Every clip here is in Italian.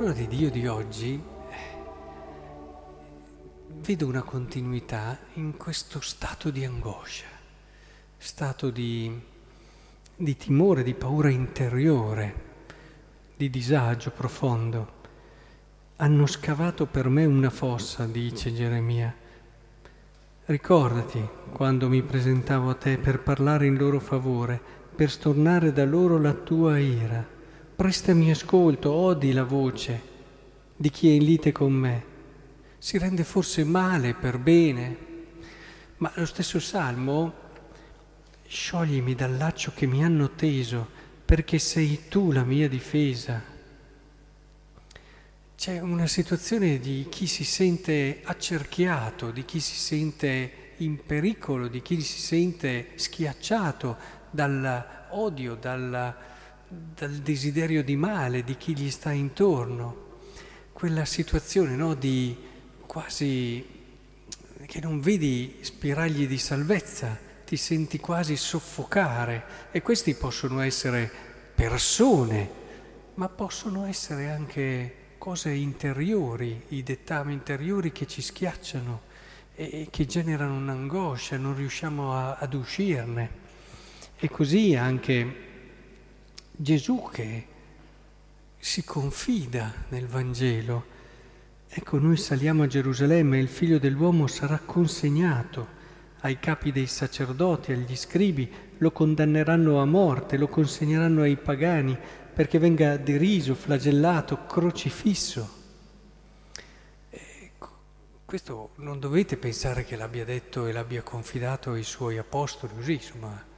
La parola di Dio di oggi vedo una continuità in questo stato di angoscia, stato di, di timore, di paura interiore, di disagio profondo. Hanno scavato per me una fossa, dice Geremia. Ricordati quando mi presentavo a te per parlare in loro favore, per stornare da loro la tua ira prestami ascolto, odi la voce di chi è in lite con me. Si rende forse male per bene, ma lo stesso Salmo, scioglimi dal laccio che mi hanno teso, perché sei tu la mia difesa. C'è una situazione di chi si sente accerchiato, di chi si sente in pericolo, di chi si sente schiacciato dall'odio, dalla dal desiderio di male di chi gli sta intorno, quella situazione no, di quasi che non vedi spiragli di salvezza, ti senti quasi soffocare e questi possono essere persone, ma possono essere anche cose interiori, i dettami interiori che ci schiacciano e che generano un'angoscia, non riusciamo a, ad uscirne. E così anche Gesù che si confida nel Vangelo. Ecco, noi saliamo a Gerusalemme e il figlio dell'uomo sarà consegnato ai capi dei sacerdoti, agli scribi, lo condanneranno a morte, lo consegneranno ai pagani perché venga deriso, flagellato, crocifisso. Questo non dovete pensare che l'abbia detto e l'abbia confidato ai suoi apostoli, così insomma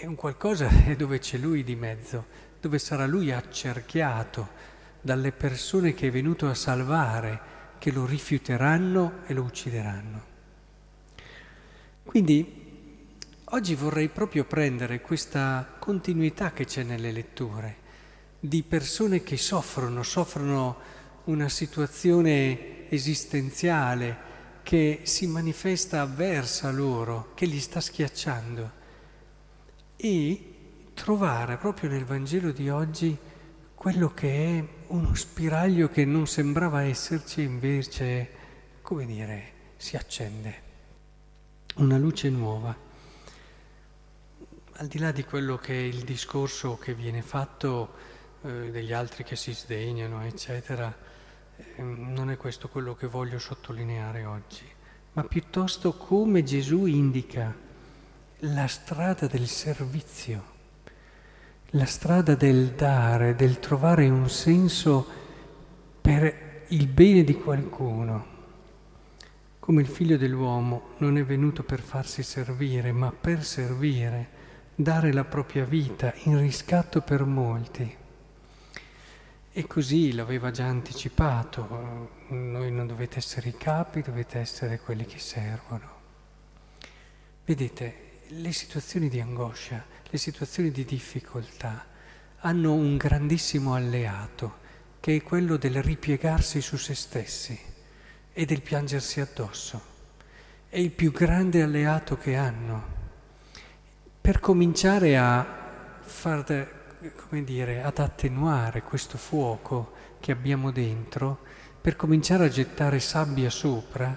è un qualcosa dove c'è lui di mezzo, dove sarà lui accerchiato dalle persone che è venuto a salvare, che lo rifiuteranno e lo uccideranno. Quindi oggi vorrei proprio prendere questa continuità che c'è nelle letture di persone che soffrono, soffrono una situazione esistenziale che si manifesta avversa loro, che li sta schiacciando e trovare proprio nel Vangelo di oggi quello che è uno spiraglio che non sembrava esserci, invece, come dire, si accende, una luce nuova. Al di là di quello che è il discorso che viene fatto eh, degli altri che si sdegnano, eccetera, eh, non è questo quello che voglio sottolineare oggi, ma piuttosto come Gesù indica la strada del servizio, la strada del dare, del trovare un senso per il bene di qualcuno. Come il figlio dell'uomo non è venuto per farsi servire, ma per servire, dare la propria vita in riscatto per molti. E così l'aveva già anticipato, noi non dovete essere i capi, dovete essere quelli che servono. Vedete, le situazioni di angoscia, le situazioni di difficoltà hanno un grandissimo alleato che è quello del ripiegarsi su se stessi e del piangersi addosso. È il più grande alleato che hanno. Per cominciare a far, come dire, ad attenuare questo fuoco che abbiamo dentro, per cominciare a gettare sabbia sopra,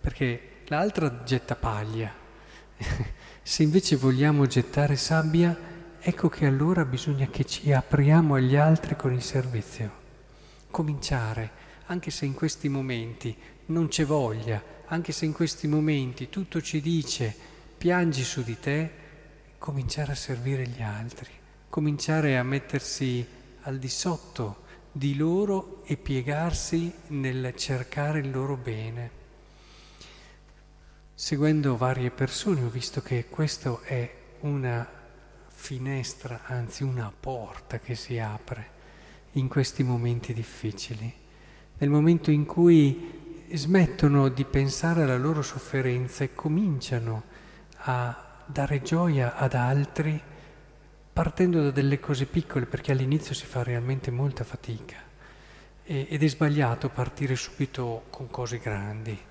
perché l'altra getta paglia. Se invece vogliamo gettare sabbia, ecco che allora bisogna che ci apriamo agli altri con il servizio. Cominciare, anche se in questi momenti non c'è voglia, anche se in questi momenti tutto ci dice piangi su di te, cominciare a servire gli altri, cominciare a mettersi al di sotto di loro e piegarsi nel cercare il loro bene. Seguendo varie persone ho visto che questa è una finestra, anzi una porta che si apre in questi momenti difficili, nel momento in cui smettono di pensare alla loro sofferenza e cominciano a dare gioia ad altri partendo da delle cose piccole, perché all'inizio si fa realmente molta fatica ed è sbagliato partire subito con cose grandi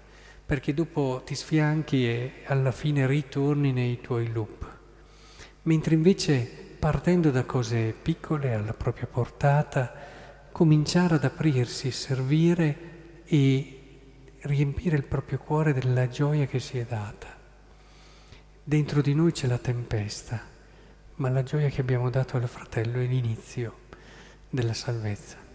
perché dopo ti sfianchi e alla fine ritorni nei tuoi loop. Mentre invece partendo da cose piccole alla propria portata, cominciare ad aprirsi, servire e riempire il proprio cuore della gioia che si è data. Dentro di noi c'è la tempesta, ma la gioia che abbiamo dato al fratello è l'inizio della salvezza.